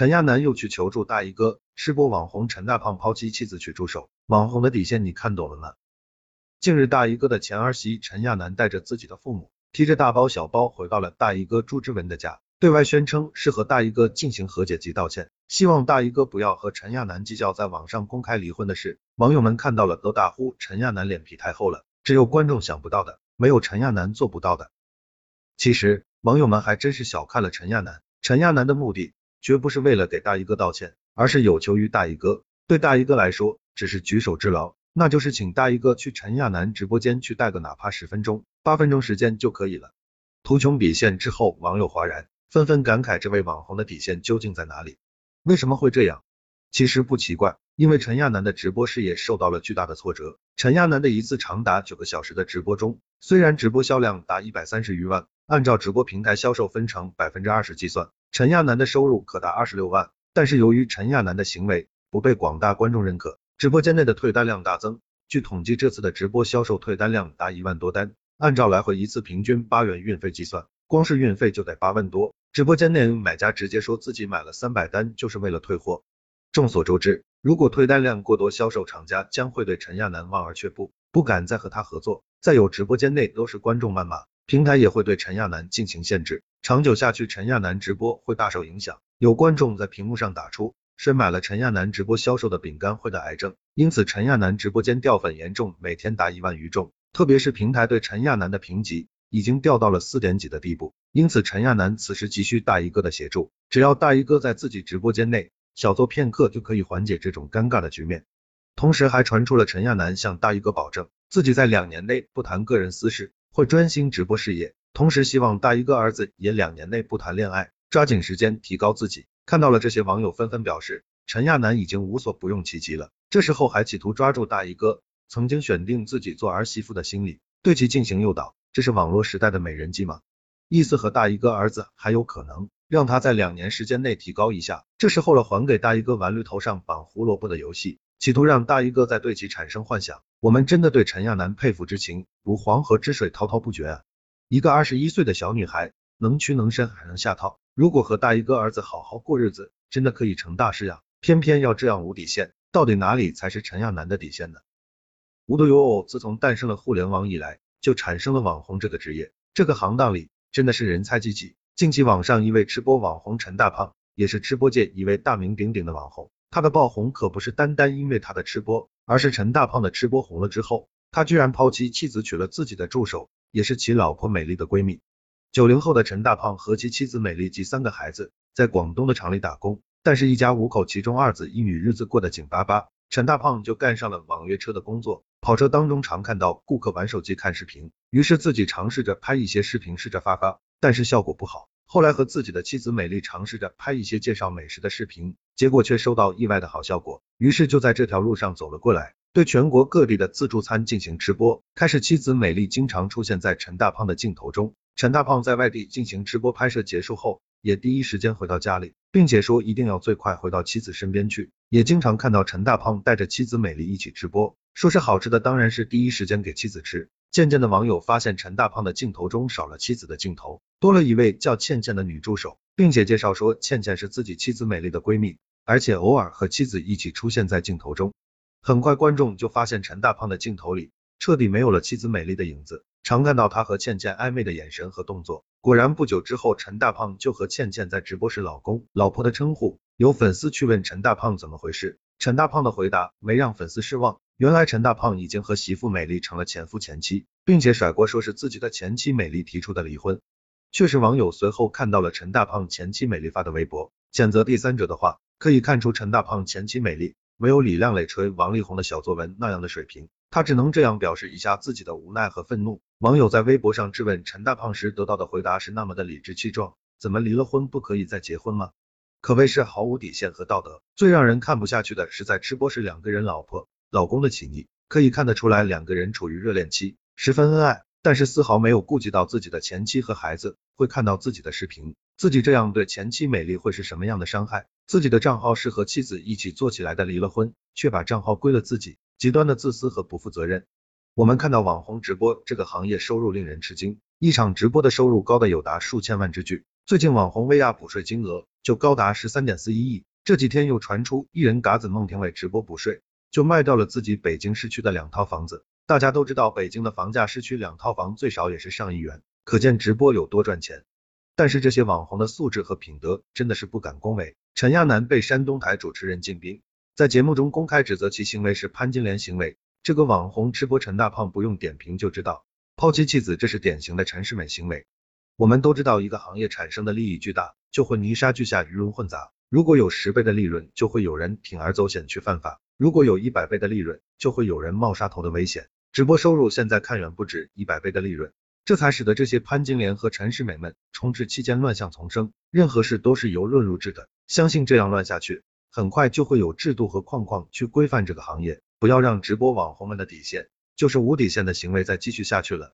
陈亚楠又去求助大衣哥，吃播网红陈大胖抛妻妻子去助手，网红的底线你看懂了吗？近日大衣哥的前儿媳陈亚楠带着自己的父母，提着大包小包回到了大衣哥朱之文的家，对外宣称是和大衣哥进行和解及道歉，希望大衣哥不要和陈亚楠计较在网上公开离婚的事。网友们看到了都大呼陈亚楠脸皮太厚了，只有观众想不到的，没有陈亚楠做不到的。其实网友们还真是小看了陈亚楠，陈亚楠的目的。绝不是为了给大衣哥道歉，而是有求于大衣哥。对大衣哥来说，只是举手之劳，那就是请大衣哥去陈亚楠直播间去带个哪怕十分钟、八分钟时间就可以了。图穷匕现之后，网友哗然，纷纷感慨这位网红的底线究竟在哪里？为什么会这样？其实不奇怪，因为陈亚楠的直播事业受到了巨大的挫折。陈亚楠的一次长达九个小时的直播中，虽然直播销量达一百三十余万，按照直播平台销售分成百分之二十计算。陈亚楠的收入可达二十六万，但是由于陈亚楠的行为不被广大观众认可，直播间内的退单量大增。据统计，这次的直播销售退单量达一万多单，按照来回一次平均八元运费计算，光是运费就得八万多。直播间内买家直接说自己买了三百单就是为了退货。众所周知，如果退单量过多，销售厂家将会对陈亚楠望而却步，不敢再和他合作。再有，直播间内都是观众谩骂。平台也会对陈亚楠进行限制，长久下去，陈亚楠直播会大受影响。有观众在屏幕上打出，谁买了陈亚楠直播销售的饼干会得癌症，因此陈亚楠直播间掉粉严重，每天达一万余众。特别是平台对陈亚楠的评级已经掉到了四点几的地步，因此陈亚楠此时急需大衣哥的协助，只要大衣哥在自己直播间内小坐片刻，就可以缓解这种尴尬的局面。同时还传出了陈亚楠向大衣哥保证，自己在两年内不谈个人私事。会专心直播事业，同时希望大衣哥儿子也两年内不谈恋爱，抓紧时间提高自己。看到了这些，网友纷纷表示，陈亚楠已经无所不用其极了，这时候还企图抓住大衣哥曾经选定自己做儿媳妇的心理，对其进行诱导，这是网络时代的美人计吗？意思和大衣哥儿子还有可能让他在两年时间内提高一下，这时候了还给大衣哥玩驴头上绑胡萝卜的游戏。企图让大衣哥再对其产生幻想，我们真的对陈亚楠佩服之情如黄河之水滔滔不绝啊！一个二十一岁的小女孩，能屈能伸还能下套，如果和大衣哥儿子好好过日子，真的可以成大事呀！偏偏要这样无底线，到底哪里才是陈亚楠的底线呢？无独有偶，自从诞生了互联网以来，就产生了网红这个职业，这个行当里真的是人才济济。近期网上一位吃播网红陈大胖，也是吃播界一位大名鼎鼎的网红。他的爆红可不是单单因为他的吃播，而是陈大胖的吃播红了之后，他居然抛妻弃子娶了自己的助手，也是其老婆美丽的闺蜜。九零后的陈大胖和其妻子美丽及三个孩子在广东的厂里打工，但是一家五口，其中二子一女，日子过得紧巴巴。陈大胖就干上了网约车的工作，跑车当中常看到顾客玩手机看视频，于是自己尝试着拍一些视频试着发发，但是效果不好。后来和自己的妻子美丽尝试着拍一些介绍美食的视频，结果却收到意外的好效果，于是就在这条路上走了过来，对全国各地的自助餐进行直播。开始，妻子美丽经常出现在陈大胖的镜头中。陈大胖在外地进行直播拍摄结束后，也第一时间回到家里，并且说一定要最快回到妻子身边去。也经常看到陈大胖带着妻子美丽一起直播，说是好吃的当然是第一时间给妻子吃。渐渐的，网友发现陈大胖的镜头中少了妻子的镜头，多了一位叫倩倩的女助手，并且介绍说倩倩是自己妻子美丽的闺蜜，而且偶尔和妻子一起出现在镜头中。很快，观众就发现陈大胖的镜头里彻底没有了妻子美丽的影子，常看到他和倩倩暧昧的眼神和动作。果然，不久之后，陈大胖就和倩倩在直播时老公、老婆的称呼。有粉丝去问陈大胖怎么回事，陈大胖的回答没让粉丝失望。原来陈大胖已经和媳妇美丽成了前夫前妻，并且甩锅说是自己的前妻美丽提出的离婚。确实，网友随后看到了陈大胖前妻美丽发的微博，谴责第三者的话，可以看出陈大胖前妻美丽没有李亮磊吹王力宏的小作文那样的水平，他只能这样表示一下自己的无奈和愤怒。网友在微博上质问陈大胖时得到的回答是那么的理直气壮，怎么离了婚不可以再结婚吗？可谓是毫无底线和道德。最让人看不下去的是在吃播时两个人老婆。老公的情谊可以看得出来，两个人处于热恋期，十分恩爱，但是丝毫没有顾及到自己的前妻和孩子会看到自己的视频，自己这样对前妻美丽会是什么样的伤害？自己的账号是和妻子一起做起来的，离了婚却把账号归了自己，极端的自私和不负责任。我们看到网红直播这个行业收入令人吃惊，一场直播的收入高的有达数千万之巨。最近网红薇娅补税金额就高达十三点四一亿，这几天又传出艺人嘎子孟庭苇直播补税，就卖掉了自己北京市区的两套房子。大家都知道，北京的房价市区两套房最少也是上亿元，可见直播有多赚钱。但是这些网红的素质和品德真的是不敢恭维。陈亚楠被山东台主持人靳斌在节目中公开指责其行为是潘金莲行为，这个网红吃播陈大胖不用点评就知道，抛妻弃子这是典型的陈世美行为。我们都知道，一个行业产生的利益巨大，就会泥沙俱下，鱼龙混杂。如果有十倍的利润，就会有人铤而走险去犯法；如果有一百倍的利润，就会有人冒杀头的危险。直播收入现在看远不止一百倍的利润。这才使得这些潘金莲和陈世美们充斥期间乱象丛生，任何事都是由论入治的，相信这样乱下去，很快就会有制度和框框去规范这个行业，不要让直播网红们的底线，就是无底线的行为再继续下去了。